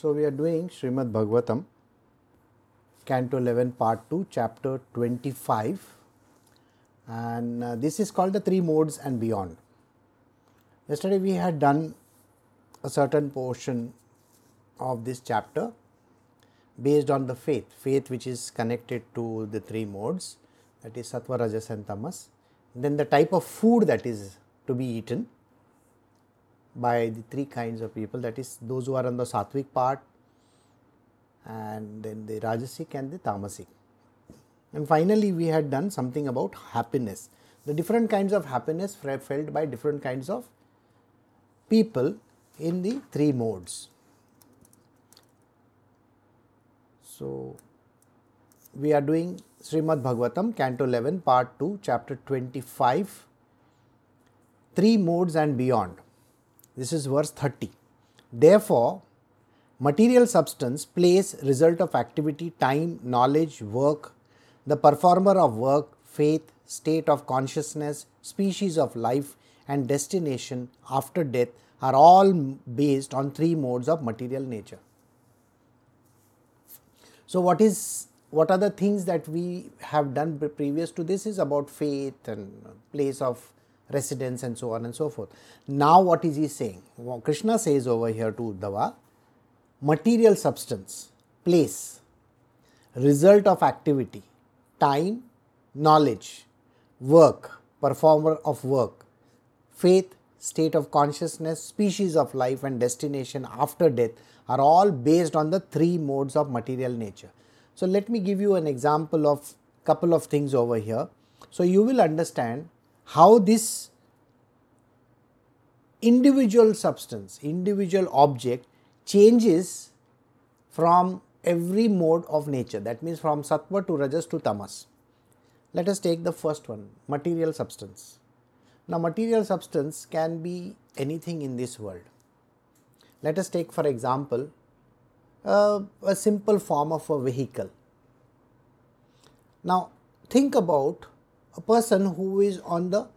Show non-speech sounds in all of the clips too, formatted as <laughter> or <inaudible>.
So, we are doing Srimad Bhagavatam, Canto 11, Part 2, Chapter 25, and uh, this is called the three modes and beyond. Yesterday, we had done a certain portion of this chapter based on the faith, faith which is connected to the three modes that is Sattva, Rajas, and Tamas. Then the type of food that is to be eaten by the three kinds of people that is those who are on the sattvic part and then the rajasic and the tamasic. And finally, we had done something about happiness, the different kinds of happiness felt by different kinds of people in the three modes. So, we are doing Srimad Bhagavatam, Canto 11, Part 2, Chapter 25, Three Modes and Beyond. This is verse 30. Therefore, material substance, place, result of activity, time, knowledge, work, the performer of work, faith, state of consciousness, species of life, and destination after death are all based on three modes of material nature. So, what is what are the things that we have done previous to this is about faith and place of residence and so on and so forth. Now, what is he saying? Well, Krishna says over here to Uddhava material substance, place, result of activity, time, knowledge, work, performer of work, faith, state of consciousness, species of life, and destination after death are all based on the three modes of material nature. So, let me give you an example of couple of things over here. So, you will understand how this individual substance, individual object changes from every mode of nature that means from sattva to rajas to tamas. Let us take the first one material substance. Now, material substance can be anything in this world. Let us take for example uh, a simple form of a vehicle. Now, think about a person who is on the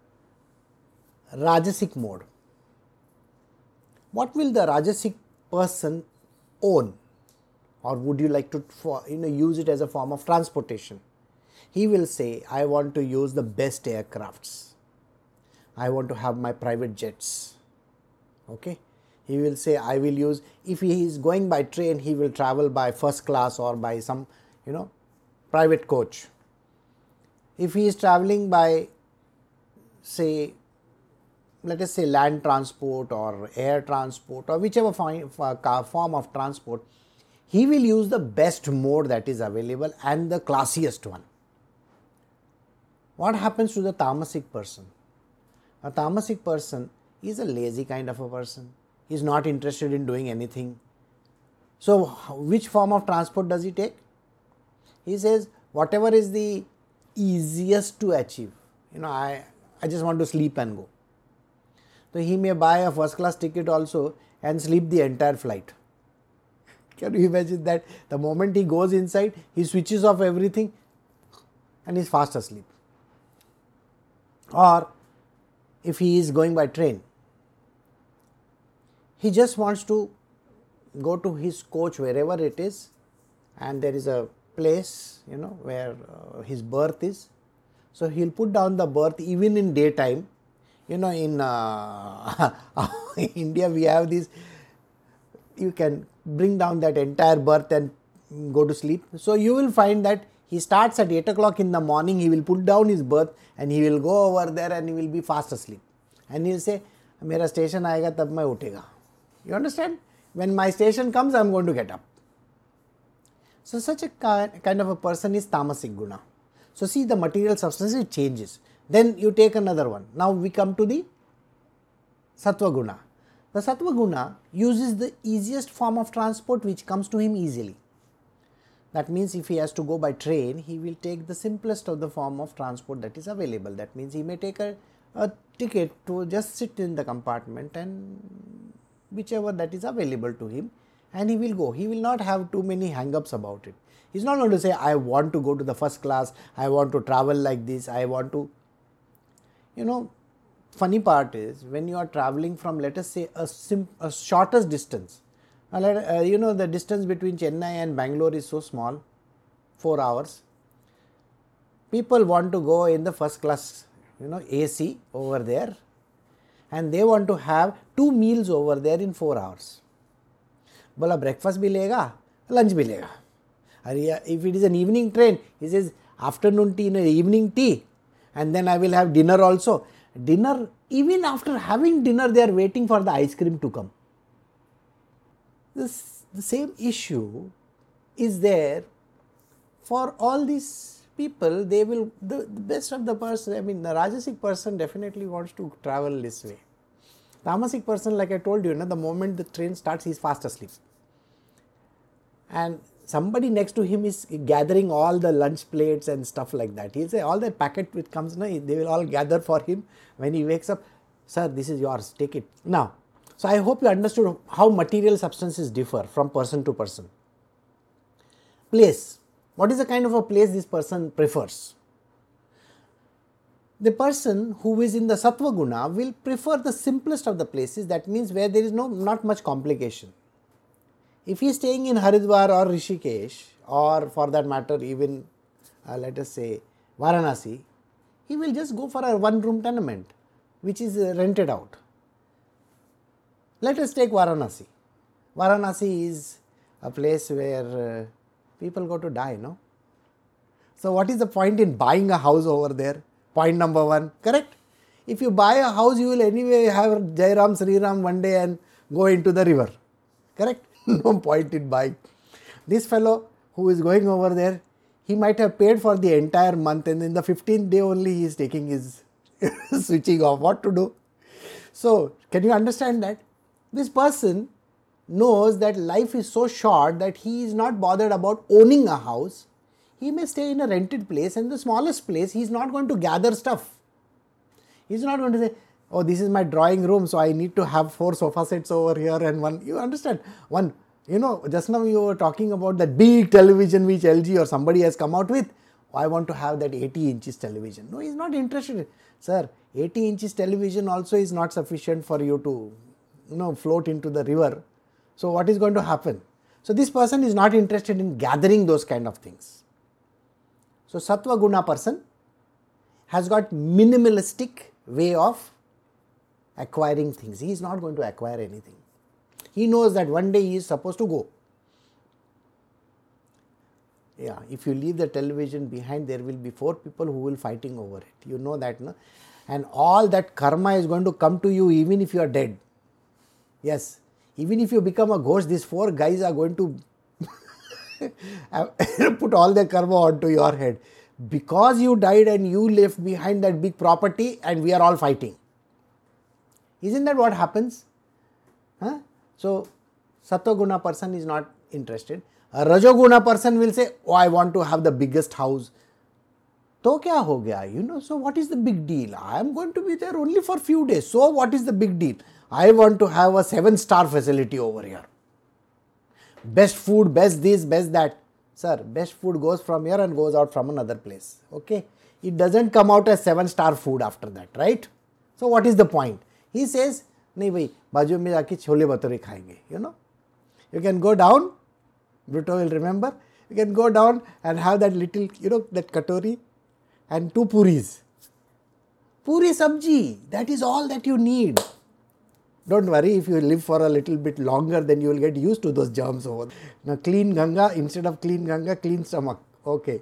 Rajasic mode. What will the Rajasic person own? Or would you like to you know, use it as a form of transportation? He will say, I want to use the best aircrafts. I want to have my private jets. Okay. He will say, I will use, if he is going by train, he will travel by first class or by some, you know, private coach if he is traveling by say let us say land transport or air transport or whichever form of transport, he will use the best mode that is available and the classiest one. What happens to the tamasic person? A tamasic person is a lazy kind of a person. He is not interested in doing anything. So, which form of transport does he take? He says, whatever is the easiest to achieve. You know, I, I just want to sleep and go. So he may buy a first class ticket also and sleep the entire flight. <laughs> Can you imagine that? The moment he goes inside, he switches off everything and is fast asleep. Or if he is going by train, he just wants to go to his coach wherever it is and there is a place you know where uh, his berth is. So he'll put down the berth even in daytime. You know, in uh, <laughs> India we have this. You can bring down that entire berth and go to sleep. So you will find that he starts at 8 o'clock in the morning, he will put down his berth and he will go over there and he will be fast asleep. And he'll say, Mera station aega tab main utega. You understand? When my station comes, I am going to get up. So, such a kind of a person is tamasic guna. So, see the material substance it changes. Then you take another one. Now, we come to the sattva guna. The sattva guna uses the easiest form of transport which comes to him easily. That means if he has to go by train, he will take the simplest of the form of transport that is available. That means he may take a, a ticket to just sit in the compartment and whichever that is available to him and he will go. He will not have too many hang ups about it. He's not going to say, I want to go to the first class, I want to travel like this, I want to. You know, funny part is when you are traveling from, let us say, a, sim- a shortest distance, Uh, you know, the distance between Chennai and Bangalore is so small, 4 hours. People want to go in the first class, you know, AC over there and they want to have two meals over there in 4 hours. बोला breakfast भी लेगा lunch भी लेगा अरे if it is an evening train is is afternoon T evening tea and then I will have dinner also. Dinner, even after having dinner, they are waiting for the ice cream to come. This, the same issue is there for all these people. They will, the, the best of the person, I mean, the Rajasic person definitely wants to travel this way. Tamasic person, like I told you, know, the moment the train starts, he is fast asleep. And somebody next to him is gathering all the lunch plates and stuff like that. He'll say all the packet which comes, now they will all gather for him when he wakes up. Sir, this is yours, take it. Now, so I hope you understood how material substances differ from person to person. Place. What is the kind of a place this person prefers? The person who is in the Sattva Guna will prefer the simplest of the places, that means where there is no not much complication if he is staying in Haridwar or Rishikesh, or for that matter, even uh, let us say Varanasi, he will just go for a one room tenement which is uh, rented out. Let us take Varanasi. Varanasi is a place where uh, people go to die, no? So, what is the point in buying a house over there? Point number one, correct? If you buy a house, you will anyway have Jai Ram, Sri Ram one day and go into the river, correct? <laughs> no point in buying. This fellow who is going over there, he might have paid for the entire month and in the 15th day only he is taking his <laughs> switching off. What to do? So, can you understand that? This person knows that life is so short that he is not bothered about owning a house. He may stay in a rented place and the smallest place, he is not going to gather stuff. He is not going to say, oh this is my drawing room so I need to have four sofa sets over here and one you understand? One you know just now you were talking about that big television which LG or somebody has come out with. Oh, I want to have that 80 inches television. No he's not interested. Sir 80 inches television also is not sufficient for you to you know float into the river. So what is going to happen? So this person is not interested in gathering those kind of things so sattva guna person has got minimalistic way of acquiring things. He is not going to acquire anything. He knows that one day he is supposed to go. Yeah, if you leave the television behind, there will be four people who will fighting over it. You know that, no? And all that karma is going to come to you even if you are dead. Yes, even if you become a ghost, these four guys are going to <laughs> put all their karma onto your head. Because you died and you left behind that big property, and we are all fighting. Isn't that what happens? Huh? So, Sattva person is not interested. A Rajoguna person will say, Oh, I want to have the biggest house. तो क्या हो गया you know so what is the big deal I am going to be there only for few days so what is the big deal I want to have a seven star facility over here best food, best this, best that. Sir, best food goes from here and goes out from another place. Okay? It doesn't come out as seven star food after that, right? So, what is the point? He says नहीं भाई बाजू में जाके छोले भटूरे खाएंगे you know you can go down ब्रूटो will remember you can go down and have that little you know that कटोरी and to puris पूरी सब्जी that is all that you need don't worry if you live for a little bit longer then you will get used to those germs over now clean ganga instead of clean ganga clean stomach okay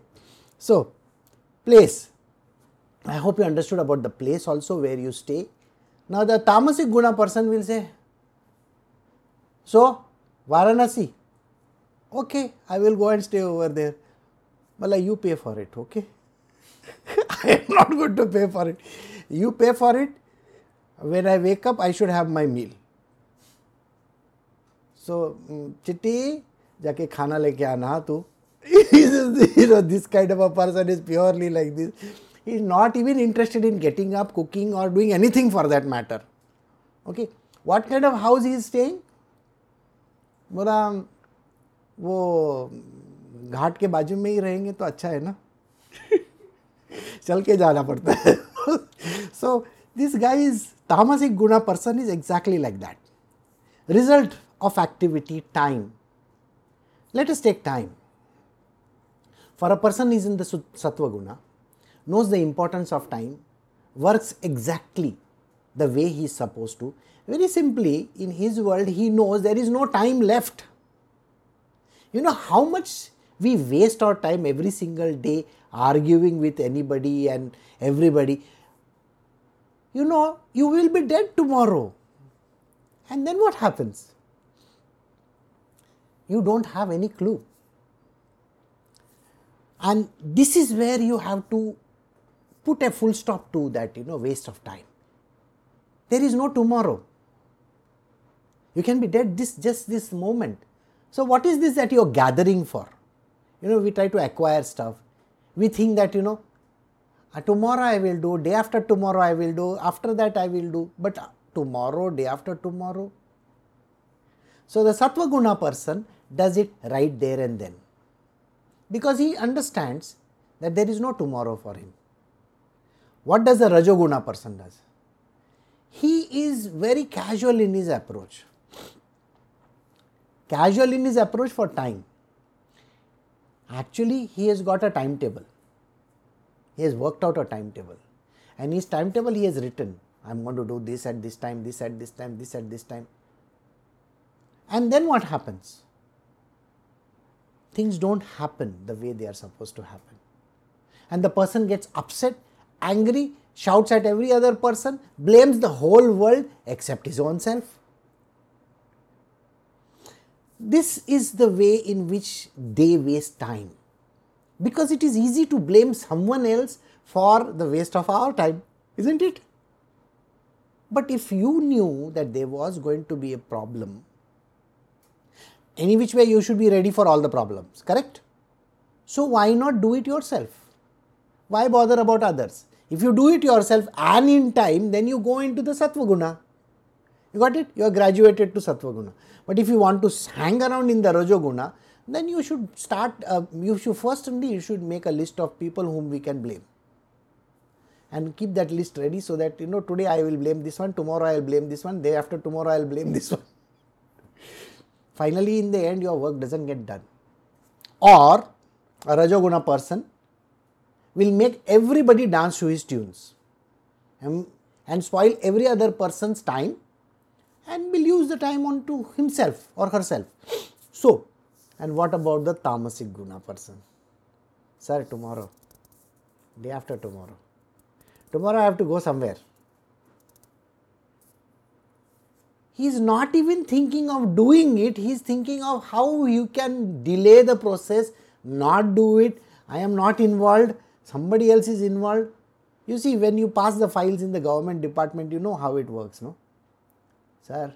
so place i hope you understood about the place also where you stay now the tamasic guna person will say, so Varanasi, okay, I will go and stay over there. Well, you pay for it, okay? <laughs> I am not going to pay for it. You pay for it. When I wake up, I should have my meal. So, Chitti, जाके खाना लेके आना तू you know this kind of a person is purely like this he is not even interested in getting up, cooking or doing anything for that matter. Okay. What kind of house he is staying? बोला वो घाट के बाजू में ही रहेंगे तो अच्छा है ना चल के जाना पड़ता है सो This guy is tamasic guna person is exactly like that. Result of activity time. Let us take time. For a person is in the sattva guna, knows the importance of time, works exactly the way he is supposed to. Very simply, in his world, he knows there is no time left. You know how much we waste our time every single day arguing with anybody and everybody. You know, you will be dead tomorrow. And then what happens? You don't have any clue. And this is where you have to put a full stop to that, you know, waste of time. There is no tomorrow. You can be dead this just this moment. So what is this that you are gathering for? You know, we try to acquire stuff. We think that, you know, uh, tomorrow I will do, day after tomorrow I will do, after that I will do, but uh, tomorrow, day after tomorrow. So the Sattva Guna person does it right there and then because he understands that there is no tomorrow for him. What does the Rajoguna person does? He is very casual in his approach. Casual in his approach for time. Actually, he has got a timetable. He has worked out a timetable. And his timetable he has written. I am going to do this at this time, this at this time, this at this time. And then what happens? Things don't happen the way they are supposed to happen. And the person gets upset, angry, shouts at every other person, blames the whole world except his own self. This is the way in which they waste time because it is easy to blame someone else for the waste of our time, isn't it? But if you knew that there was going to be a problem, any which way you should be ready for all the problems, correct? So, why not do it yourself? Why bother about others? If you do it yourself and in time, then you go into the Sattva Guna. You got it? You are graduated to Sattva Guna. But if you want to hang around in the Rajoguna, then you should start, uh, you should first only you should make a list of people whom we can blame. And keep that list ready so that you know today I will blame this one, tomorrow I will blame this one, day after tomorrow I will blame <laughs> this one. Finally, in the end, your work doesn't get done. Or a Rajoguna person will make everybody dance to his tunes and, and spoil every other person's time and will use the time on to himself or herself. So, and what about the tamasic guna person? Sir, tomorrow, day after tomorrow. Tomorrow I have to go somewhere. He is not even thinking of doing it, he is thinking of how you can delay the process, not do it. I am not involved, somebody else is involved. You see, when you pass the files in the government department, you know how it works, no? Sir,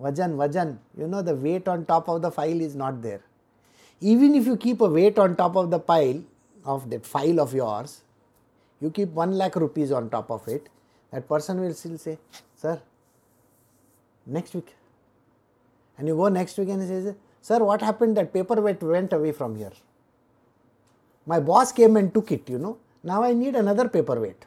vajan, vajan, you know the weight on top of the file is not there. Even if you keep a weight on top of the pile of that file of yours, you keep 1 lakh rupees on top of it, that person will still say, Sir, next week. And you go next week and he says, Sir, what happened? That paper weight went away from here. My boss came and took it, you know. Now I need another paperweight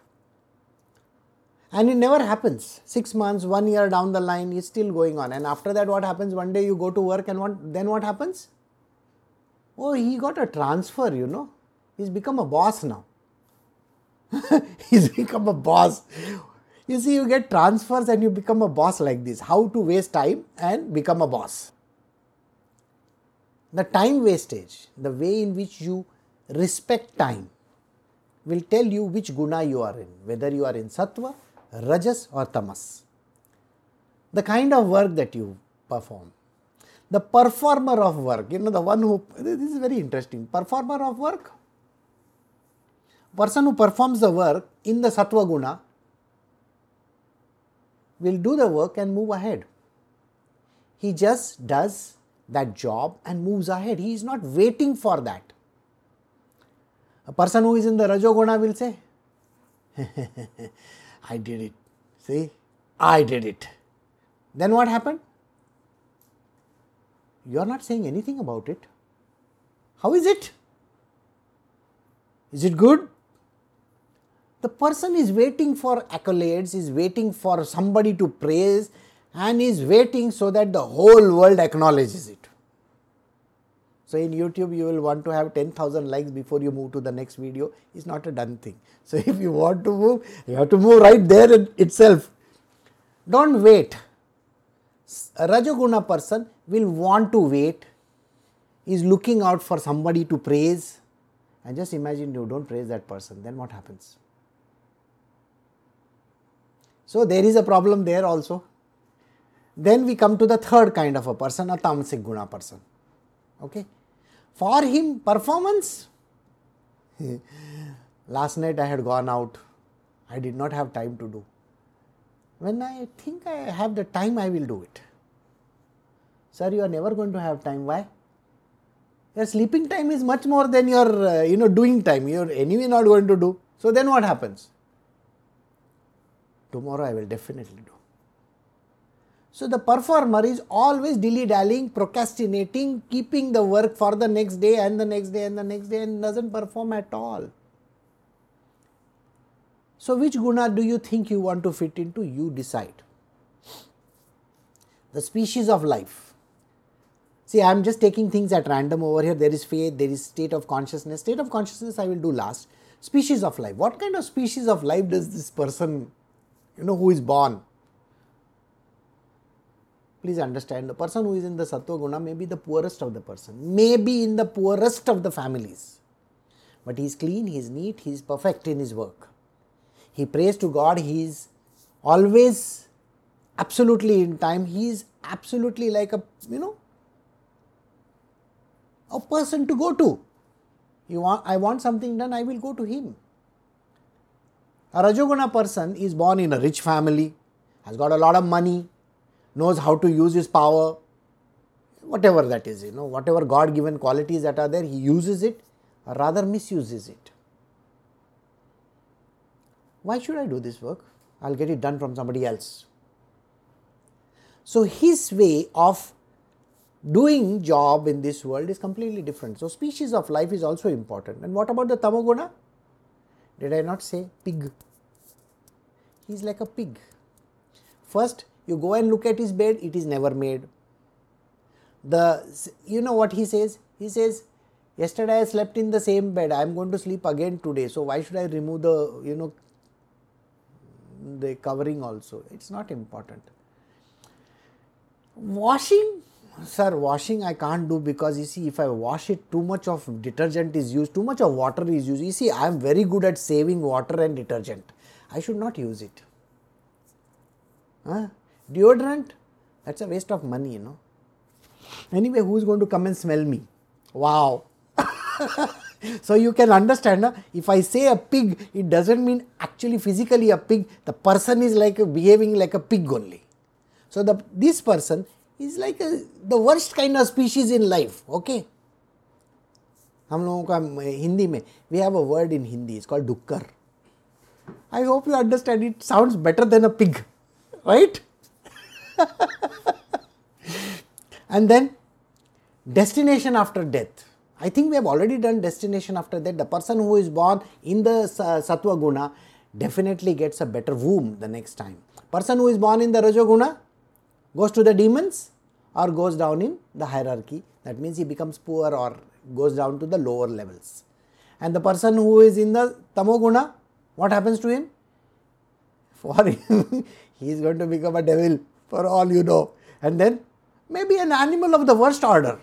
and it never happens. 6 months 1 year down the line is still going on. And after that what happens? One day you go to work and what, then what happens? Oh he got a transfer you know. He's become a boss now. <laughs> He's become a boss. You see you get transfers and you become a boss like this. How to waste time and become a boss. The time wastage the way in which you respect time will tell you which guna you are in. Whether you are in sattva rajas or tamas. The kind of work that you perform. The performer of work, you know, the one who, this is very interesting. Performer of work, person who performs the work in the sattva guna will do the work and move ahead. He just does that job and moves ahead. He is not waiting for that. A person who is in the Rajoguna will say, <laughs> I did it. See, I did it. Then what happened? You are not saying anything about it. How is it? Is it good? The person is waiting for accolades, is waiting for somebody to praise, and is waiting so that the whole world acknowledges it. So in YouTube, you will want to have 10,000 likes before you move to the next video. It's not a done thing. <laughs> So if you want to move, you have to move right there itself. Don't wait. A Rajoguna person will want to wait, is looking out for somebody to praise, and just imagine you don't praise that person, then what happens? So there is a problem there also. Then we come to the third kind of a person, a tamasic guna person. Okay. For him, performance. Last night I had gone out. I did not have time to do. When I think I have the time, I will do it. Sir, you are never going to have time. Why? Your sleeping time is much more than your uh, you know doing time. You are anyway not going to do. So then what happens? Tomorrow I will definitely do. So the performer is always dilly dallying, procrastinating, keeping the work for the next day and the next day and the next day and doesn't perform at all. So, which guna do you think you want to fit into? You decide. The species of life. See, I am just taking things at random over here. There is faith, there is state of consciousness. State of consciousness I will do last. Species of life. What kind of species of life does this person, you know, who is born? Please understand the person who is in the sattva guna may be the poorest of the person, may be in the poorest of the families. But he is clean, he is neat, he is perfect in his work. He prays to God, he is always absolutely in time, he is absolutely like a, you know, a person to go to. You want, I want something done, I will go to him. A Rajoguna person is born in a rich family, has got a lot of money, knows how to use his power, whatever that is, you know, whatever God given qualities that are there, he uses it or rather misuses it. Why should I do this work? I'll get it done from somebody else. So his way of doing job in this world is completely different. So species of life is also important. And what about the tamoguna? Did I not say pig? He's like a pig. First, you go and look at his bed, it is never made. The you know what he says? He says, Yesterday I slept in the same bed, I am going to sleep again today. So why should I remove the you know the covering also? It's not important. Washing sir washing i can't do because you see if i wash it too much of detergent is used too much of water is used you see i am very good at saving water and detergent i should not use it huh? Deodorant, that's a waste of money, you know. Anyway, who's going to come and smell me? Wow. <laughs> so you can understand uh, if I say a pig, it doesn't mean actually physically a pig. The person is like behaving like a pig only. So the this person is like a, the worst kind of species in life. Okay. हम लोगों का हिंदी में we have a word in Hindi is called डुक्कर I hope you understand it sounds better than a pig right <laughs> and then destination after death. I think we have already done destination after death. The person who is born in the Sattva Guna definitely gets a better womb the next time. Person who is born in the Rajoguna goes to the demons or goes down in the hierarchy. That means he becomes poor or goes down to the lower levels. And the person who is in the Tamoguna, what happens to him? <laughs> For him, <laughs> he is going to become a devil for all you know. And then maybe an animal of the worst order,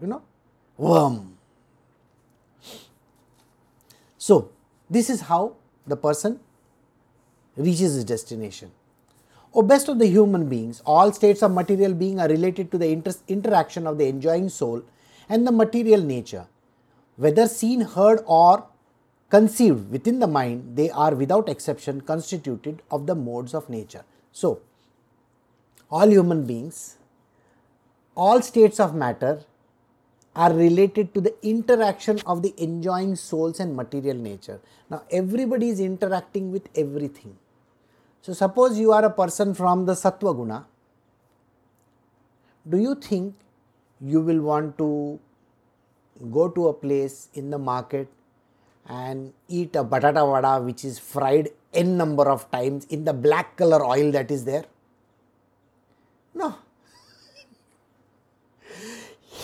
you know, worm. So, this is how the person reaches his destination. O best of the human beings, all states of material being are related to the inter- interaction of the enjoying soul and the material nature. Whether seen, heard, or conceived within the mind, they are without exception constituted of the modes of nature. So, all human beings, all states of matter are related to the interaction of the enjoying souls and material nature. Now, everybody is interacting with everything. So, suppose you are a person from the Sattva Guna, do you think you will want to go to a place in the market and eat a batata vada which is fried n number of times in the black color oil that is there? No.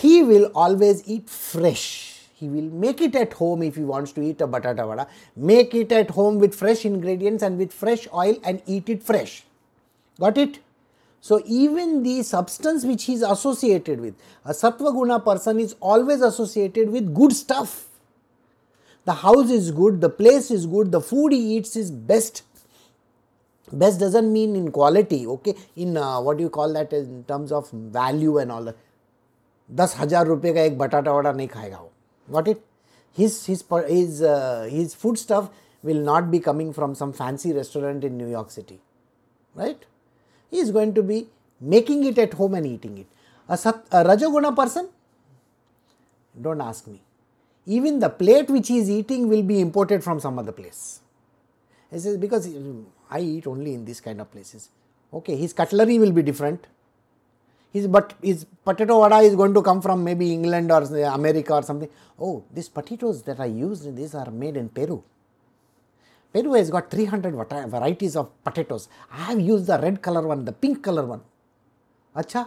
he will always eat fresh. He will make it at home if he wants to eat a batata vada. Make it at home with fresh ingredients and with fresh oil and eat it fresh. Got it? So even the substance which he is associated with, a sattva guna person is always associated with good stuff. The house is good, the place is good, the food he eats is best Best doesn't mean in quality, okay? In uh, what do you call that in terms of value and all that. दस हजार रुपये का एक बटाटा वड़ा नहीं खाएगा वो got it his his his uh, his food stuff will not be coming from some fancy restaurant in New York City, right? he is going to be making it at home and eating it. A, sat, a Rajoguna person, don't ask me. Even the plate which he is eating will be imported from some other place. He says, because I eat only in these kind of places. Okay, his cutlery will be different. His, but his potato vada is going to come from maybe England or America or something. Oh, these potatoes that I used, these are made in Peru. Peru has got 300 varieties of potatoes. I have used the red color one, the pink color one. अच्छा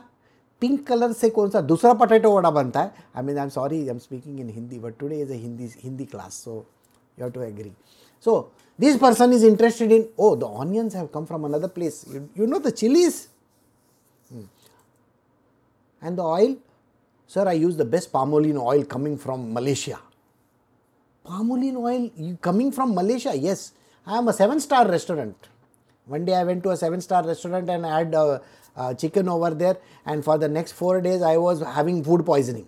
pink colour से कौन सा दूसरा potato vada बनता है I mean I am sorry I am speaking in Hindi but today is a Hindi Hindi class so you have to agree so this person is interested in oh the onions have come from another place you, you know the chilies hmm. and the oil sir i use the best palm oil coming from malaysia palm oil coming from Malaysia. Yes, I am a seven star restaurant. One day I went to a seven star restaurant and I had uh, uh, chicken over there, and for the next four days I was having food poisoning.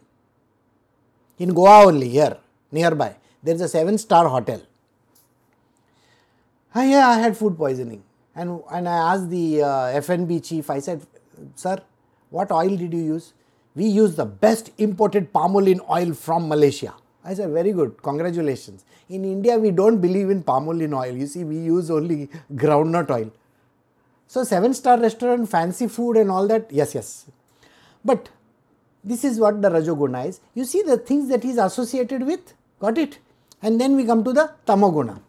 In Goa only, here nearby, there is a seven star hotel. Ah, yeah, I had food poisoning. And, and I asked the uh, F&B chief, I said, Sir, what oil did you use? We use the best imported palm oil from Malaysia. I said, very good, congratulations. In India, we don't believe in palm oil. You see, we use only <laughs> groundnut oil. So, seven star restaurant, fancy food and all that, yes, yes. But this is what the Rajoguna is. You see the things that he is associated with, got it? And then we come to the Tamoguna.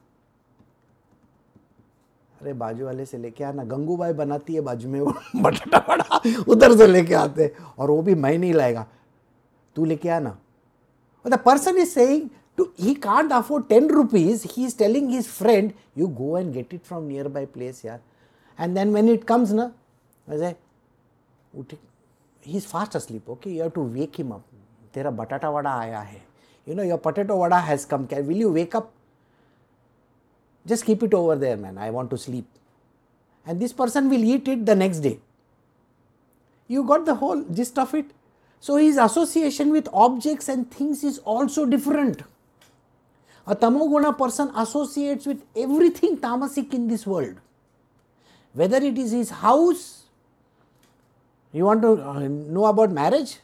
अरे, बाजू वाले से लेके आना। गंगू भाई बनाती है बाजू में, वो <laughs> बटाटा वड़ा उधर से लेके आते और वो भी मैं नहीं लाएगा। तू लेके आना। The person is saying to he can't afford ten rupees he is telling his friend you go and get it from nearby place यार and then when it comes ना वैसे उठे fast asleep okay you have to wake him up तेरा बटाटा वड़ा आया है। You know your potato vada has come care will you wake up Just keep it over there, man. I want to sleep. And this person will eat it the next day. You got the whole gist of it? So his association with objects and things is also different. A tamoguna person associates with everything tamasic in this world. Whether it is his house, you want to uh, know about marriage?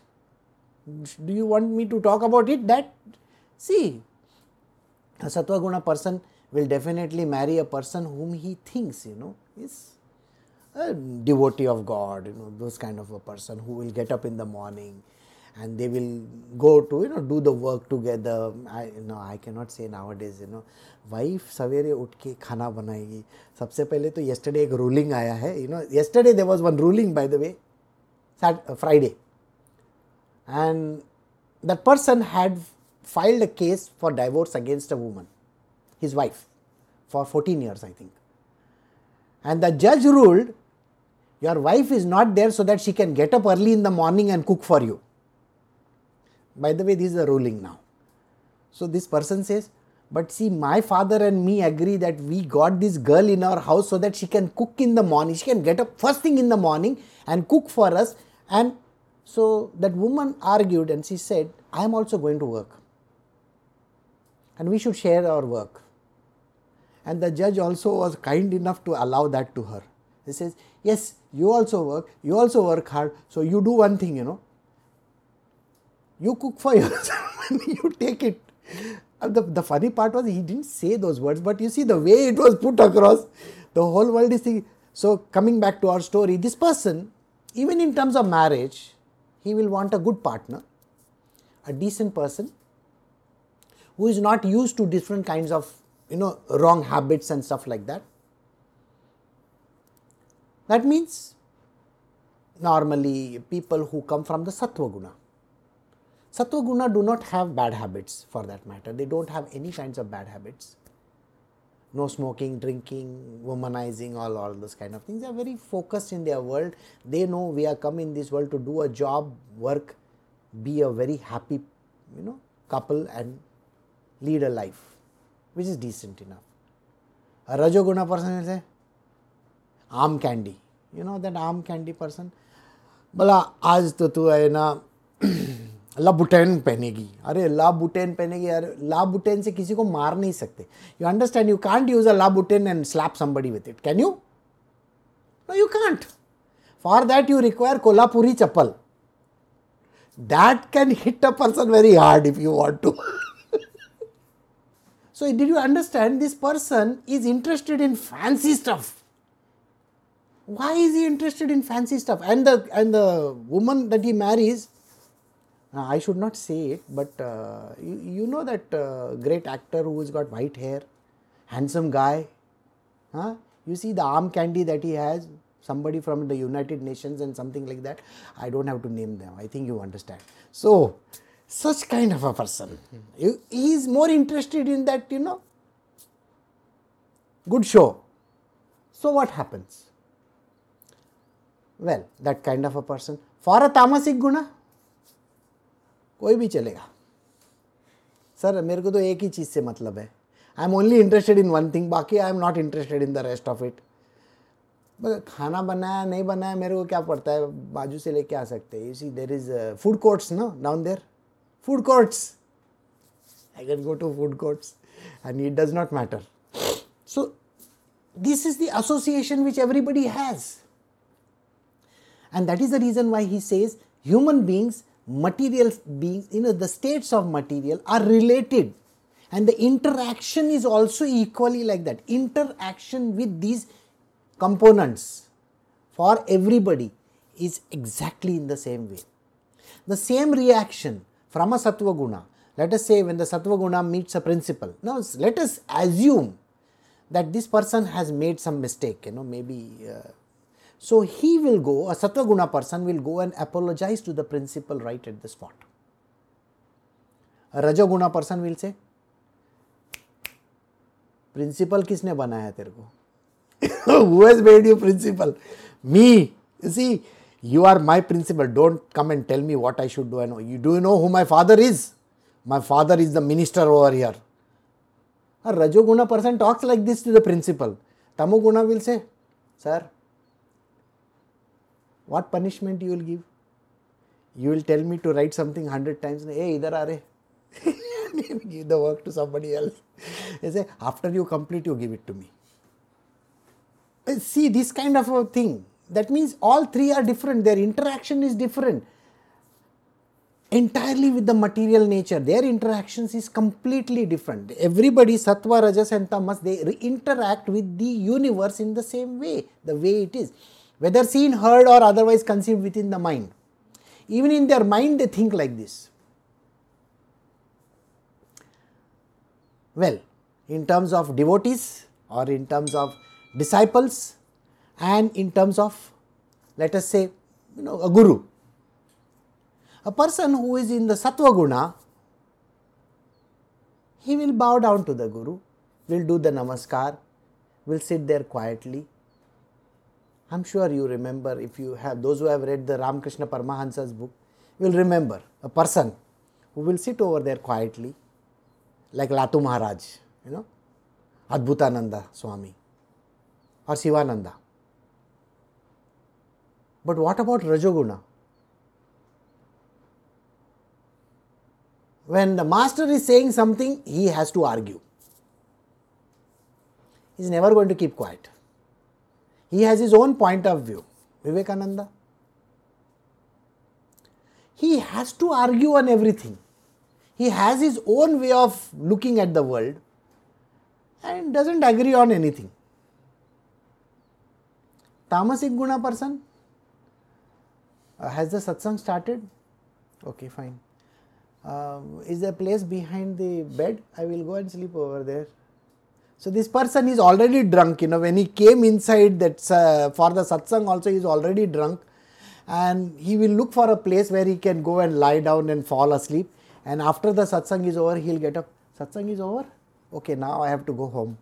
Do you want me to talk about it? That, see, a sattva guna person will definitely marry a person whom he thinks, you know, is a devotee of God, you know, those kind of a person who will get up in the morning and they will go to you know do the work together. I you know I cannot say nowadays you know wife सवेरे उठ के खाना बनाएगी सबसे पहले तो yesterday एक ruling आया है you know yesterday there was one ruling by the way Friday and that person had filed a case for divorce against a woman his wife for 14 years I think and the judge ruled your wife is not there so that she can get up early in the morning and cook for you. By the way, this is a ruling now. So this person says, but see, my father and me agree that we got this girl in our house so that she can cook in the morning. She can get up first thing in the morning and cook for us. And so that woman argued and she said, I am also going to work. And we should share our work. And the judge also was kind enough to allow that to her. He says, Yes, you also work, you also work hard, so you do one thing, you know. You cook for <laughs> yourself and you take it. And the, the funny part was he didn't say those words, but you see the way it was put across, the whole world is thinking. So, coming back to our story, this person, even in terms of marriage, he will want a good partner, a decent person who is not used to different kinds of you know wrong habits and stuff like that that means normally people who come from the sattva guna. Sattva guna do not have bad habits for that matter. They don't have any kinds of bad habits. No smoking, drinking, womanizing, all, all those kind of things. They are very focused in their world. They know we are come in this world to do a job, work, be a very happy, you know, couple and lead a life which is decent enough rajoguna person is a aam candy you know that aam candy person बोला आज तो तू है ना, <clears throat> लाबुटेन पहनेगी। अरे लाबुटेन पहनेगी अरे लाबुटेन से किसी को मार नहीं सकते। You understand you can't use a Louboutin and slap somebody with it can you know you can't for that you require Kolhapuri chappal that can hit a person very hard if you want to so, did you understand this person is interested in fancy stuff? Why is he interested in fancy stuff? And the and the woman that he marries I should not say it, but uh, you, you, know that uh, great actor who has got white hair, handsome guy. Huh? You see the arm candy that he has, somebody from the United Nations and something like that. I don't have to name them. I think you understand. So, such kind of a person. He is more interested in that, you know, good show. So, what happens? Well, that kind of a person. For a tamasic guna, कोई भी चलेगा sir मेरे को तो एक ही चीज़ से मतलब है I am only interested in one thing बाकी I am not interested in the rest of it खाना बनाया नहीं बनाया मेरे को क्या पड़ता है बाजू से लेके आ सकते हैं you see there is food courts no down there food courts. I can go to food courts and it does not matter. So, this is the association which everybody has. And that is the reason why he says human beings, material beings, you know, the states of material are related. And the interaction is also equally like that. Interaction with these components for everybody is exactly in the same way. The same reaction from a sattva guna, let us say when the sattva guna meets a principle. Now let us assume that this person has made some mistake, you know, maybe uh, so he will go, a Sattva Guna person will go and apologize to the principal right at the spot. A Rajaguna person will say, principal किसने बनाया तेरे को has made you principal me you see you are my principal don't come and tell me what i should do i know you do you know who my father is my father is the minister over here a rajoguna person talks like this to the principal tamoguna will say sir what punishment you will give? You will tell me to write something hundred times. Hey, idhar are <laughs> give the work to somebody else. They say, after you complete, you give it to me. See, this kind of a thing. That means all three are different. Their interaction is different. Entirely with the material nature. Their interactions is completely different. Everybody, Sattva, Rajas and Tamas, they interact with the universe in the same way, the way it is whether seen, heard, or otherwise conceived within the mind. Even in their mind, they think like this. Well, in terms of devotees or in terms of disciples and in terms of, let us say, you know, a guru. A person who is in the sattva guna, he will bow down to the guru, will do the namaskar, will sit there quietly, I'm sure you remember if you have those who have read the Ramakrishna Paramahansa's book will remember a person who will sit over there quietly like Latu Maharaj, you know, Adbhutananda Swami or Sivananda. But what about Rajoguna? When the master is saying something, he has to argue. He is never going to keep quiet. He has his own point of view. Vivekananda. He has to argue on everything. He has his own way of looking at the world and doesn't agree on anything. Tamasic Guna person, uh, has the satsang started? Okay, fine. Uh, is there a place behind the bed? I will go and sleep over there. So this person is already drunk, you know, when he came inside that uh, for the satsang also he is already drunk and he will look for a place where he can go and lie down and fall asleep. And after the satsang is over, he'll get up. Satsang is over? Okay, now I have to go home.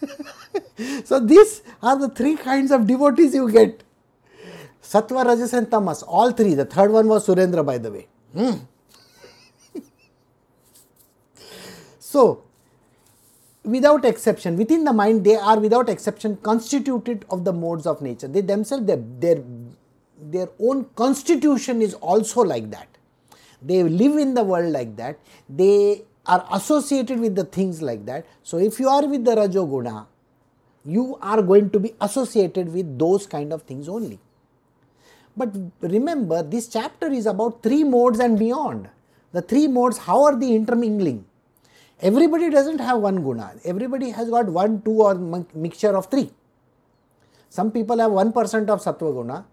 <laughs> so these are the three kinds of devotees you get. Sattva, Rajas and Tamas, all three. The third one was Surendra, by the way. Hmm. <laughs> so, without exception, within the mind, they are without exception constituted of the modes of nature. They themselves, their, their, their own constitution is also like that. They live in the world like that. They are associated with the things like that. So, if you are with the Rajoguna, you are going to be associated with those kind of things only. But remember, this chapter is about three modes and beyond. The three modes, how are they intermingling? Everybody doesn't have one guna. Everybody has got one, two, or mixture of three. Some people have 1% of sattva guna,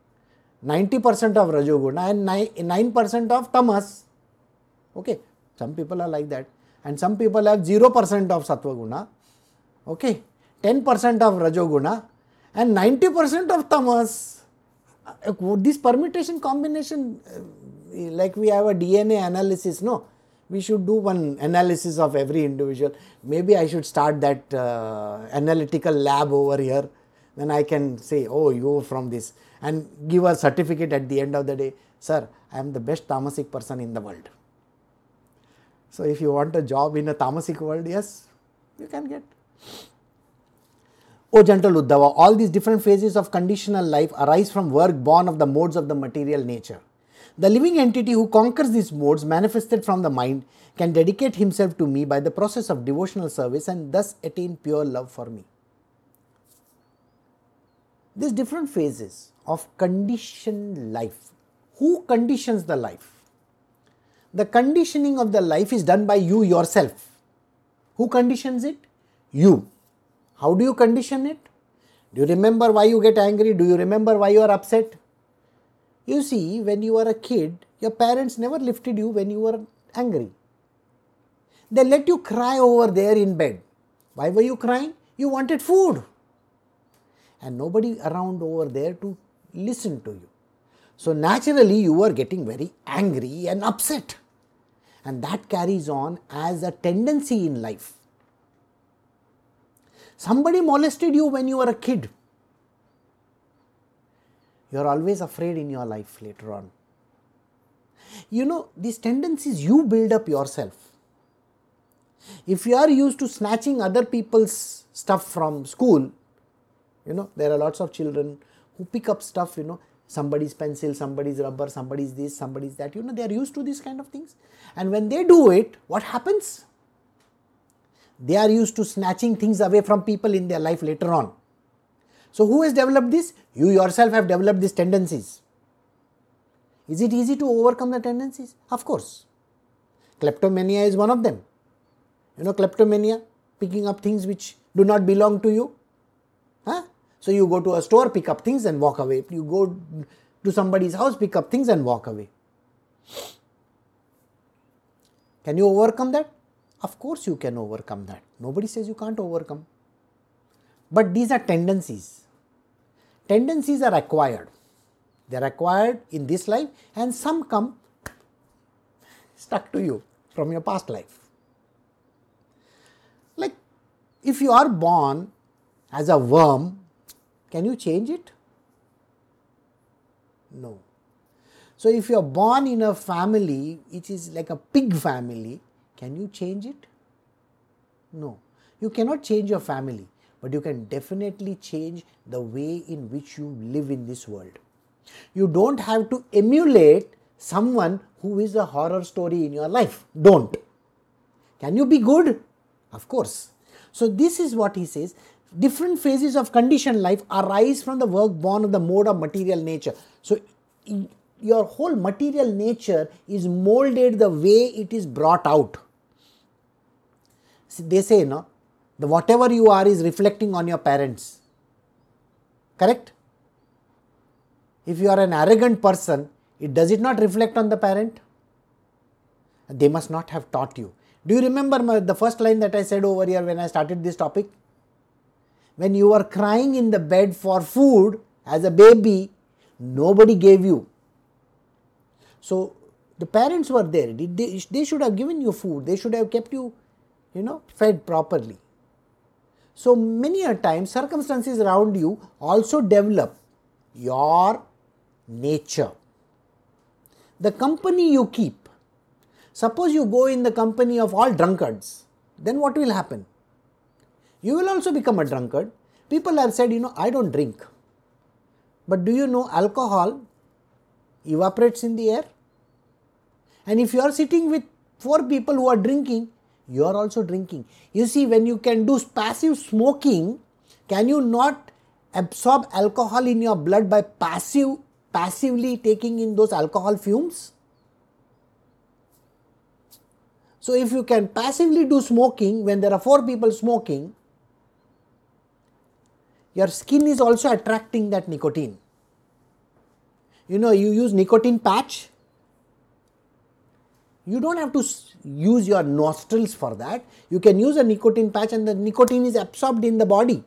90% of rajoguna, and 9% of tamas. Okay, some people are like that and some people have 0% of sattva guna, okay, 10% of rajoguna and 90% of tamas. Uh, this permutation combination, uh, like we have a DNA analysis, no? We should do one analysis of every individual. Maybe I should start that uh, analytical lab over here. Then I can say, oh, you from this, and give a certificate at the end of the day. Sir, I am the best tamasic person in the world. So if you want a job in a tamasic world, yes, you can get. O gentle Uddhava, all these different phases of conditional life arise from work born of the modes of the material nature. The living entity who conquers these modes manifested from the mind can dedicate himself to me by the process of devotional service and thus attain pure love for me. These different phases of conditioned life. Who conditions the life? the conditioning of the life is done by you yourself. Who conditions it? You. How do you condition it? Do you remember why you get angry? Do you remember why you are upset? You see, when you were a kid, your parents never lifted you when you were angry. They let you cry over there in bed. Why were you crying? You wanted food. And nobody around over there to listen to you. So naturally, you were getting very angry and upset and that carries on as a tendency in life. Somebody molested you when you were a kid. You are always afraid in your life later on. You know, these tendencies you build up yourself. If you are used to snatching other people's stuff from school, you know, there are lots of children who pick up stuff, you know, somebody's pencil, somebody's rubber, somebody's this, somebody's that. You know, they are used to these kind of things. And when they do it, what happens? They are used to snatching things away from people in their life later on. So, who has developed this? You yourself have developed these tendencies. Is it easy to overcome the tendencies? Of course. Kleptomania is one of them. You know, kleptomania, picking up things which do not belong to you. Huh? So you go to a store, pick up things and walk away. You go to somebody's house, pick up things and walk away. Can you overcome that? Of course you can overcome that. Nobody says you can't overcome. But these are tendencies. Tendencies are acquired. They are acquired in this life and some come stuck to you from your past life. Like if you are born as a worm can you change it? No. So, if you are born in a family which is like a pig family, can you change it? No. You cannot change your family, but you can definitely change the way in which you live in this world. You don't have to emulate someone who is a horror story in your life. Don't. Can you be good? Of course. So, this is what he says different phases of conditioned life arise from the work born of the mode of material nature. So, your whole material nature is molded the way it is brought out. They say, no, the whatever you are is reflecting on your parents. Correct? If you are an arrogant person, it does it not reflect on the parent? They must not have taught you. Do you remember my, the first line that I said over here when I started this topic? when you were crying in the bed for food as a baby, nobody gave you. So, the parents were there, they, they should have given you food, they should have kept you, you know, fed properly. So, many a time circumstances around you also develop your nature. The company you keep, suppose you go in the company of all drunkards, then what will happen? You will also become a drunkard. People have said, you know, I don't drink. But do you know alcohol evaporates in the air? And if you are sitting with four people who are drinking, you are also drinking. You see, when you can do passive smoking, can you not absorb alcohol in your blood by passive passively taking in those alcohol fumes? So, if you can passively do smoking when there are four people smoking, your skin is also attracting that nicotine. You know, you use nicotine patch, you don't have to use your nostrils for that. You can use a nicotine patch and the nicotine is absorbed in the body.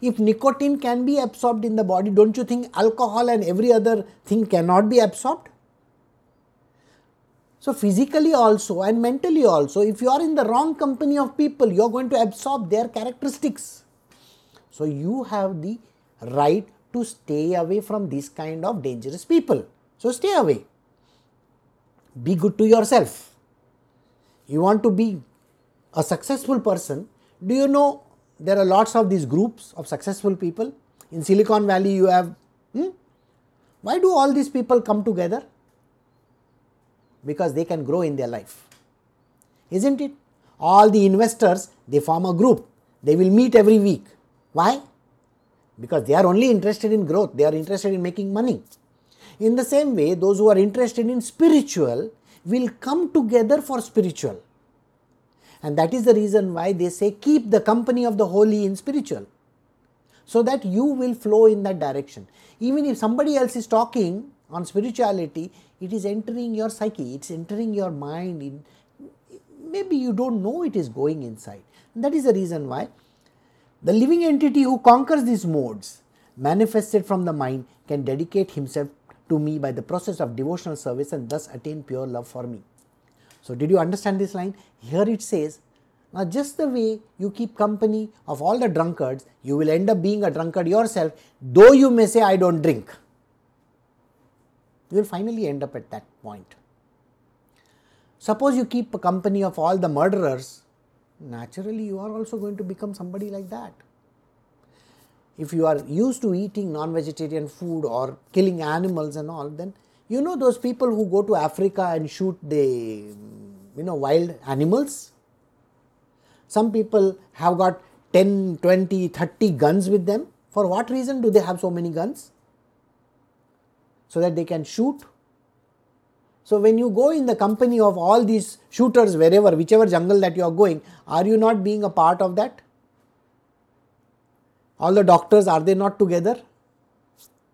If nicotine can be absorbed in the body, don't you think alcohol and every other thing cannot be absorbed? So, physically also and mentally also, if you are in the wrong company of people, you are going to absorb their characteristics. So, you have the right to stay away from this kind of dangerous people. So, stay away. Be good to yourself. You want to be a successful person. Do you know there are lots of these groups of successful people? In Silicon Valley, you have. Hmm? Why do all these people come together? Because they can grow in their life. Isn't it? All the investors, they form a group. They will meet every week why? Because they are only interested in growth, they are interested in making money. In the same way, those who are interested in spiritual will come together for spiritual. And that is the reason why they say keep the company of the holy in spiritual. So that you will flow in that direction. Even if somebody else is talking on spirituality, it is entering your psyche, it's entering your mind. In, maybe you don't know it is going inside. And that is the reason why the living entity who conquers these modes, manifested from the mind, can dedicate himself to me by the process of devotional service and thus attain pure love for me. So, did you understand this line? Here it says, now just the way you keep company of all the drunkards, you will end up being a drunkard yourself, though you may say, I don't drink. You will finally end up at that point. Suppose you keep a company of all the murderers, naturally you are also going to become somebody like that. If you are used to eating non vegetarian food or killing animals and all, then you know those people who go to Africa and shoot the you know wild animals. Some people have got 10, 20, 30 guns with them. For what reason do they have so many guns? So that they can shoot so, when you go in the company of all these shooters wherever, whichever jungle that you are going, are you not being a part of that? All the doctors, are they not together?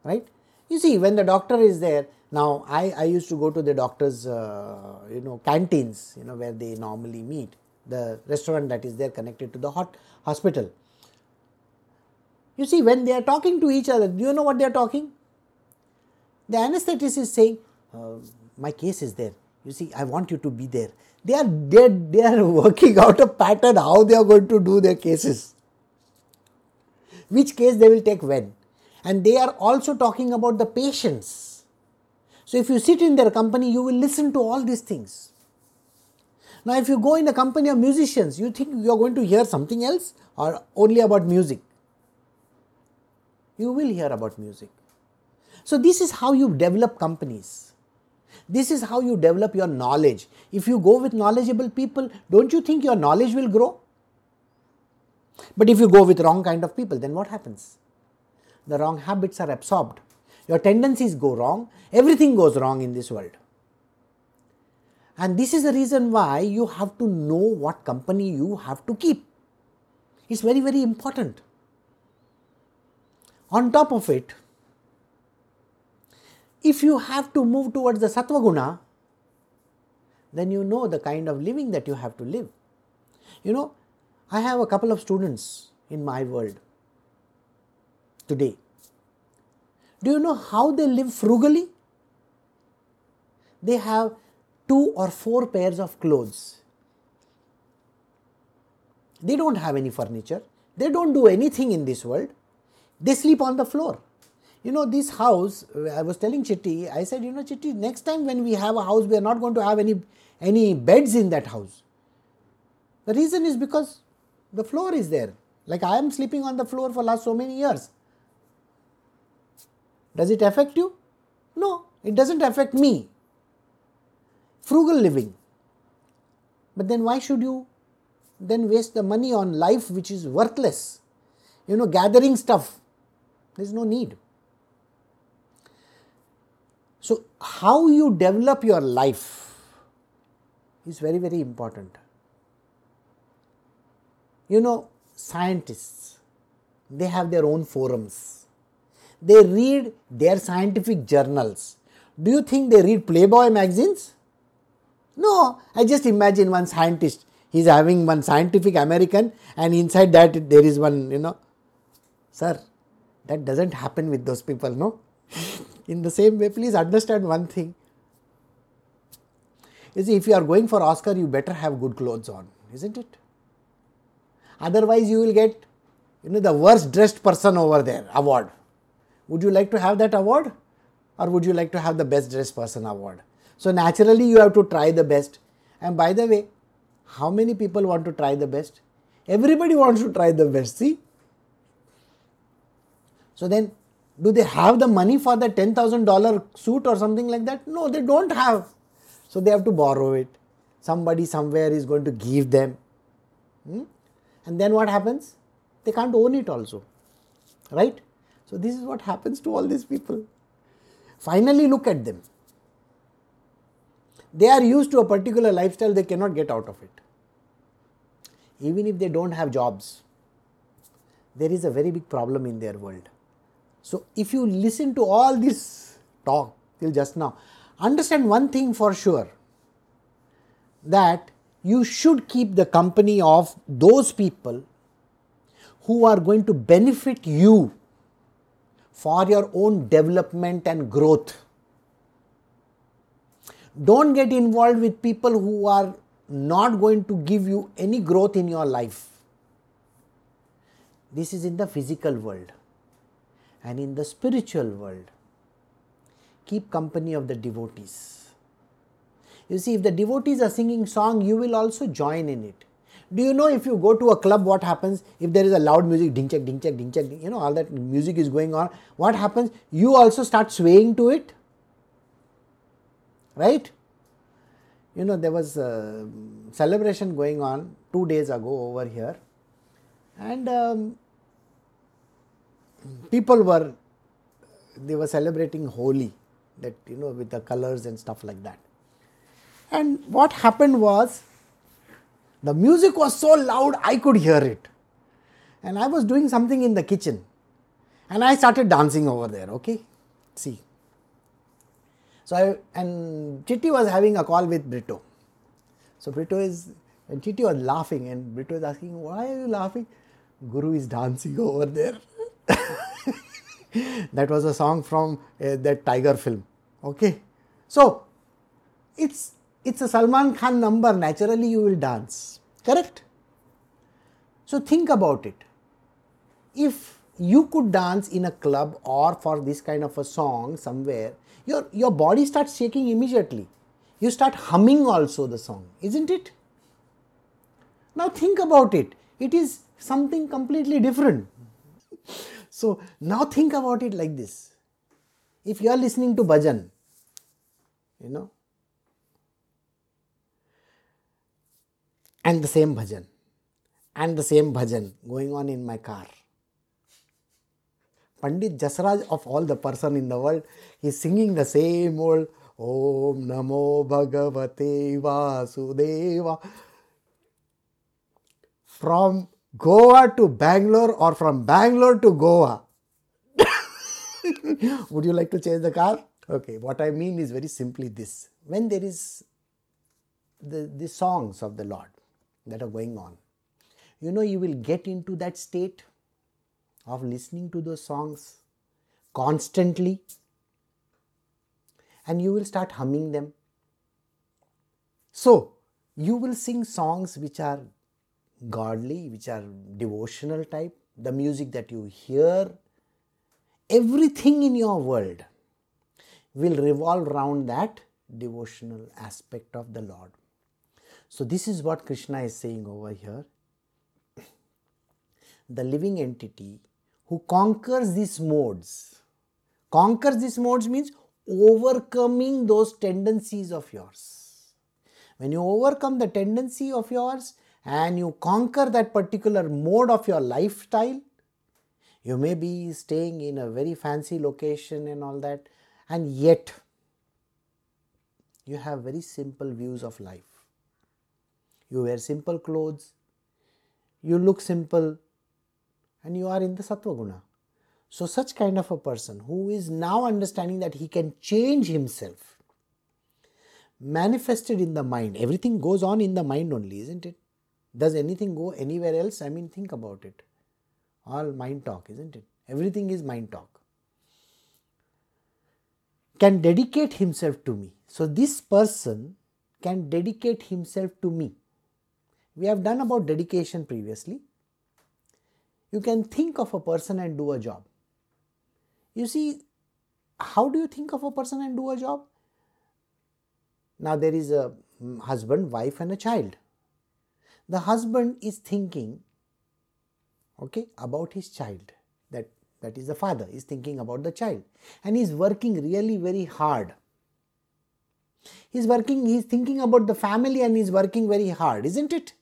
Right? You see, when the doctor is there, now I, I used to go to the doctor's, uh, you know, canteens, you know, where they normally meet, the restaurant that is there connected to the hot hospital. You see, when they are talking to each other, do you know what they are talking? The anesthetist is saying, uh, my case is there. You see, I want you to be there. They are they, they are <laughs> working out a pattern how they are going to do their cases. Which case they will take when. And they are also talking about the patients. So if you sit in their company, you will listen to all these things. Now, if you go in a company of musicians, you think you are going to hear something else or only about music? You will hear about music. So, this is how you develop companies. This is how you develop your knowledge. If you go with knowledgeable people, don't you think your knowledge will grow? But if you go with wrong kind of people, then what happens? The wrong habits are absorbed. Your tendencies go wrong. Everything goes wrong in this world. And this is the reason why you have to know what company you have to keep. It's very, very important. On top of it, if you have to move towards the sattva guna, then you know the kind of living that you have to live. You know, I have a couple of students in my world today. Do you know how they live frugally? They have two or four pairs of clothes. They don't have any furniture. They don't do anything in this world. They sleep on the floor. You know, this house, I was telling Chitti, I said, you know, Chitti, next time when we have a house, we are not going to have any, any beds in that house. The reason is because the floor is there. Like I am sleeping on the floor for last so many years. Does it affect you? No, it doesn't affect me. Frugal living. But then why should you then waste the money on life which is worthless? You know, gathering stuff. There is no need. So, how you develop your life is very, very important. You know, scientists, they have their own forums. They read their scientific journals. Do you think they read Playboy magazines? No, I just imagine one scientist, he's having one scientific American and inside that there is one, you know. Sir, that doesn't happen with those people, no? <laughs> In the same way, please understand one thing. You see, if you are going for Oscar, you better have good clothes on, isn't it? Otherwise, you will get you know the worst dressed person over there award. Would you like to have that award? Or would you like to have the best dressed person award? So naturally you have to try the best. And by the way, how many people want to try the best? Everybody wants to try the best, see? So then, do they have the money for the $10,000 suit or something like that? No, they don't have. So they have to borrow it. Somebody somewhere is going to give them. Hmm? And then what happens? They can't own it also. Right? So this is what happens to all these people. Finally, look at them. They are used to a particular lifestyle, they cannot get out of it. Even if they don't have jobs, there is a very big problem in their world. So, if you listen to all this talk till just now, understand one thing for sure that you should keep the company of those people who are going to benefit you for your own development and growth. Don't get involved with people who are not going to give you any growth in your life. This is in the physical world and in the spiritual world. Keep company of the devotees. You see, if the devotees are singing song, you will also join in it. Do you know if you go to a club, what happens if there is a loud music, ding check, ding check, ding check, you know, all that music is going on, what happens? You also start swaying to it, right? You know, there was a celebration going on two days ago over here, and um, people were they were celebrating Holi, that you know, with the colors and stuff like that. And what happened was the music was so loud I could hear it. And I was doing something in the kitchen and I started dancing over there, okay? See. So I and Chitti was having a call with Brito. So Brito is and Chitti was laughing and Brito is asking, Why are you laughing? Guru is dancing <laughs> over there. <laughs> that was a song from uh, that Tiger film. Okay. So it's it's a Salman Khan number, naturally you will dance. Correct? So think about it. If you could dance in a club or for this kind of a song somewhere, your, your body starts shaking immediately. You start humming also the song, isn't it? Now think about it. It is something completely different. So now think about it like this. If you are listening to bhajan, you know, and the same bhajan and the same bhajan going on in my car. Pandit Jasraj of all the person in the world is singing the same old Om Namo Bhagavate Vasudeva from Goa to Bangalore or from Bangalore to Goa. <laughs> Would you like to change the car? Okay, what I mean is very simply this. When there is the, the songs of the Lord, that are going on. You know, you will get into that state of listening to those songs constantly and you will start humming them. So, you will sing songs which are godly, which are devotional type, the music that you hear, everything in your world will revolve around that devotional aspect of the Lord. So, this is what Krishna is saying over here. <coughs> The living entity who conquers these modes, conquers these modes means overcoming those tendencies of yours. When you overcome the tendency of yours and you conquer that particular mode of your lifestyle, you may be staying in a very fancy location and all that, and yet you have very simple views of life. You wear simple clothes, you look simple, and you are in the Sattva Guna. So, such kind of a person who is now understanding that he can change himself, manifested in the mind, everything goes on in the mind only, isn't it? Does anything go anywhere else? I mean, think about it. All mind talk, isn't it? Everything is mind talk. Can dedicate himself to me. So, this person can dedicate himself to me. We have done about dedication previously. You can think of a person and do a job. You see, how do you think of a person and do a job? Now, there is a husband, wife, and a child. The husband is thinking okay about his child that that is the father is thinking about the child and is working really very hard he's working he's thinking about the family and he's working very hard isn't it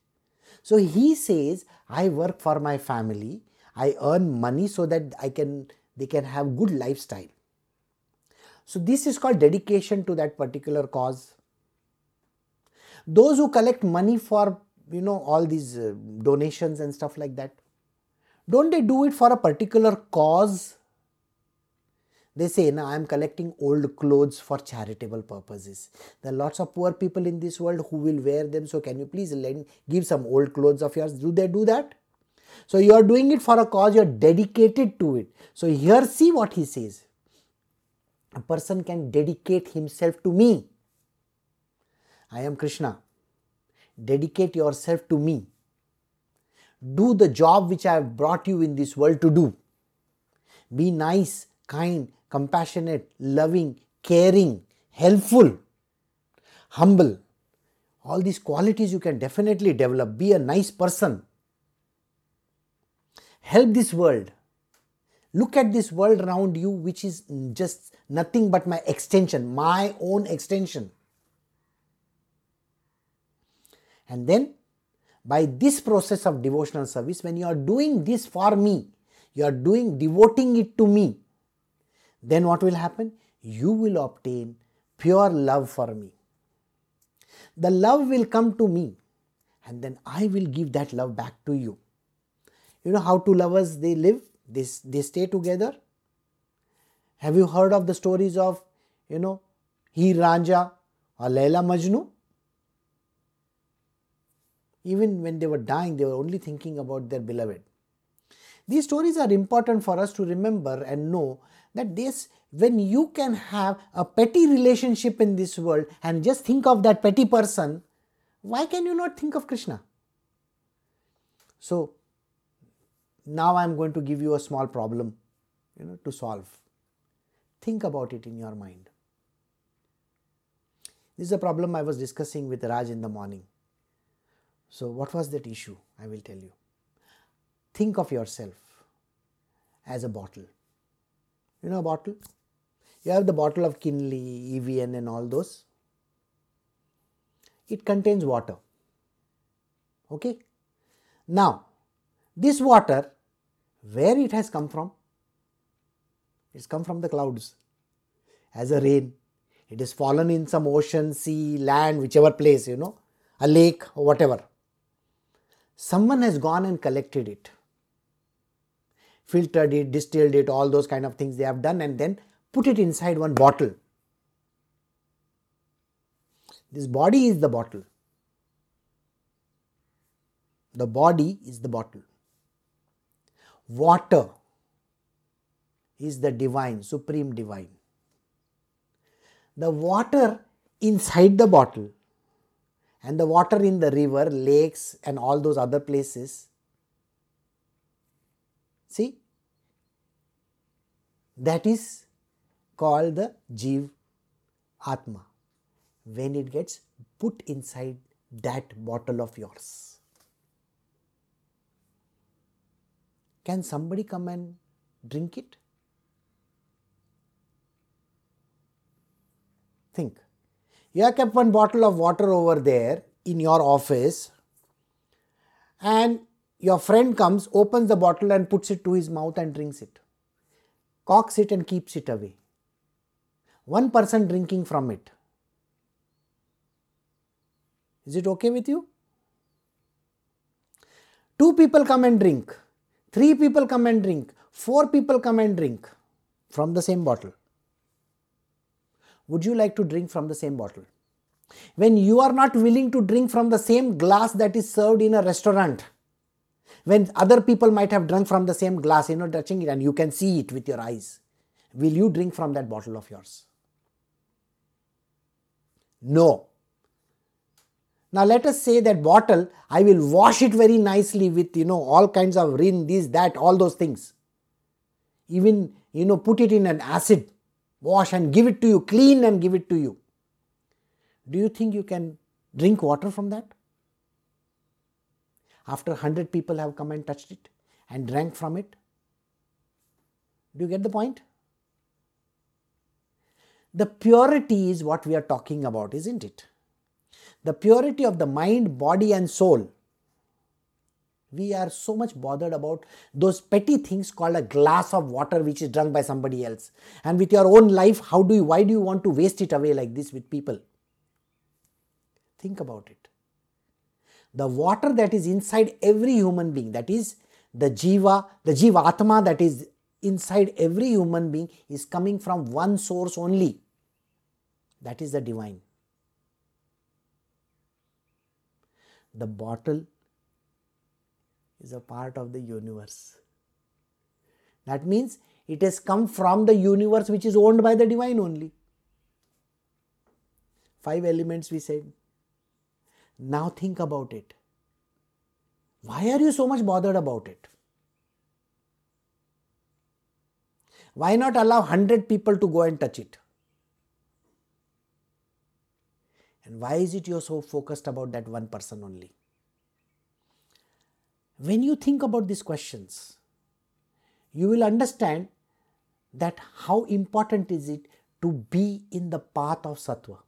so he says i work for my family. I earn money so that i can they can have good lifestyle. So this is called dedication to that particular cause. Those who collect money for you know all these uh, donations and stuff like that don't they do it for a particular cause they say now i am collecting old clothes for charitable purposes. There are lots of poor people in this world who will wear them. So can you please lend give some old clothes of yours? Do they do that? So you are doing it for a cause. You are dedicated to it. So here see what he says. A person can dedicate himself to me. I am krishna. Dedicate yourself to me. Do the job which I have brought you in this world to do. Be nice, kind, compassionate, loving, caring, helpful, humble. All these qualities you can definitely develop. Be a nice person. Help this world. Look at this world around you, which is just nothing but my extension, my own extension. And then by this process of devotional service, when you are doing this for me, you are doing devoting it to me, then what will happen? You will obtain pure love for me. The love will come to me and then I will give that love back to you. You know how two lovers they live? They, they stay together. Have you heard of the stories of, you know, Heer Ranjha or Laila Majnu? Even when they were dying, they were only thinking about their beloved. These stories are important for us to remember and know that this, when you can have a petty relationship in this world and just think of that petty person, why can you not think of Krishna? So, now I am going to give you a small problem you know, to solve. Think about it in your mind. This is a problem I was discussing with Raj in the morning. So, what was that issue? I will tell you. Think of yourself as a bottle. You know a bottle? You have the bottle of Kinley, Evian, and all those. It contains water. Okay? Now, this water, where it has come from? It's come from the clouds as a rain. It has fallen in some ocean, sea, land, whichever place, you know, a lake or whatever someone has gone and collected it filtered it distilled it all those kind of things they have done and then put it inside one bottle this body is the bottle the body is the bottle water is the divine, supreme divine. The water inside the bottle and the water in the river, lakes, and all those other places. See, that is called the Jiv Atma when it gets put inside that bottle of yours. Can somebody come and drink it? Think. You have kept one bottle of water over there in your office, and your friend comes, opens the bottle, and puts it to his mouth and drinks it, cocks it, and keeps it away. One person drinking from it. Is it okay with you? Two people come and drink, three people come and drink, four people come and drink from the same bottle would you like to drink from the same bottle? When you are not willing to drink from the same glass that is served in a restaurant, when other people might have drunk from the same glass, you know, touching it and you can see it with your eyes, will you drink from that bottle of yours? No. Now let us say that bottle, I will wash it very nicely with, you know, all kinds of rin, this, that, all those things. Even, you know, put it in an acid wash and give it to you, clean and give it to you. Do you think you can drink water from that? After 100 people have come and touched it and drank from it? Do you get the point? The purity is what we are talking about, isn't it? The purity of the mind, body, and soul we are so much bothered about those petty things called a glass of water which is drunk by somebody else. And with your own life, how do you, why do you want to waste it away like this with people? Think about it. The water that is inside every human being, that is the jiva, the jiva atma that is inside every human being is coming from one source only. That is the divine. The bottle is a part of the universe. That means it has come from the universe which is owned by the divine only. Five elements we said. Now think about it. Why are you so much bothered about it? Why not allow 100 people to go and touch it? And why is it you're so focused about that one person only? When you think about these questions, you will understand that how important is it to be in the path of sattva.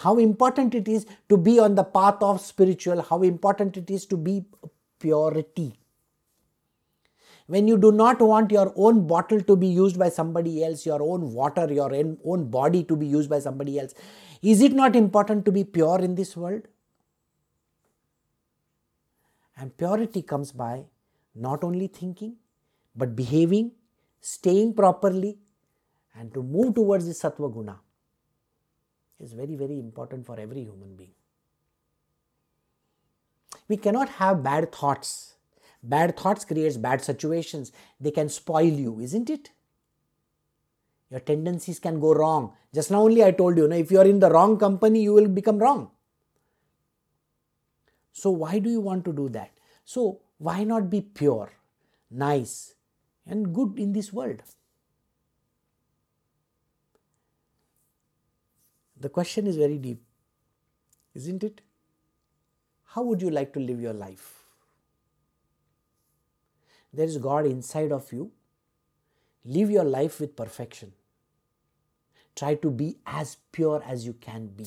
How important it is to be on the path of spiritual, how important it is to be purity. When you do not want your own bottle to be used by somebody else, your own water, your own body to be used by somebody else, is it not important to be pure in this world? And purity comes by not only thinking, but behaving, staying properly, and to move towards the sattva guna is very, very important for every human being. We cannot have bad thoughts. Bad thoughts creates bad situations. They can spoil you, isn't it? Your tendencies can go wrong. Just now only I told you, know, if you are in the wrong company, you will become wrong. So, why do you want to do that? So, why not be pure, nice, and good in this world? The question is very deep, isn't it? How would you like to live your life? There is God inside of you. Live your life with perfection. Try to be as pure as you can be.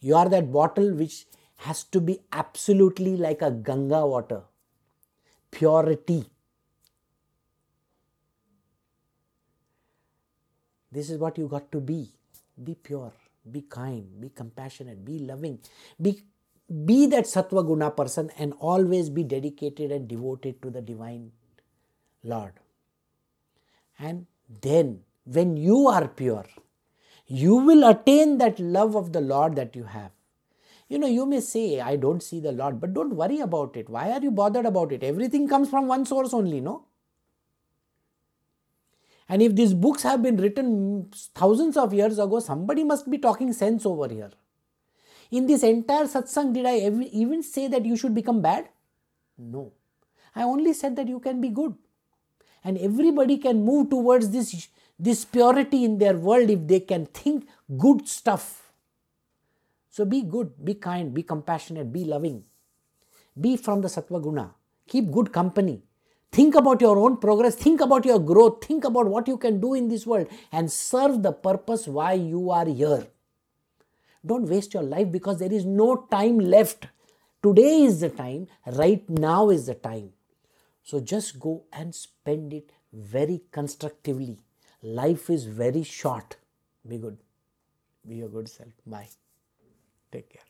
You are that bottle which has to be absolutely like a Ganga water. Purity. This is what you got to be. Be pure, be kind, be compassionate, be loving, be, be that Sattva Guna person and always be dedicated and devoted to the Divine Lord. And then, when you are pure, you will attain that love of the Lord that you have. You know, you may say, I don't see the Lord, but don't worry about it. Why are you bothered about it? Everything comes from one source only, no? And if these books have been written thousands of years ago, somebody must be talking sense over here. In this entire satsang, did I even say that you should become bad? No. I only said that you can be good. And everybody can move towards this, this purity in their world if they can think good stuff. So be good, be kind, be compassionate, be loving. Be from the Sattva Guna. Keep good company. Think about your own progress, think about your growth, think about what you can do in this world and serve the purpose why you are here. Don't waste your life because there is no time left. Today is the time, right now is the time. So just go and spend it very constructively. Life is very short. Be good. Be your good self. Bye. Take care.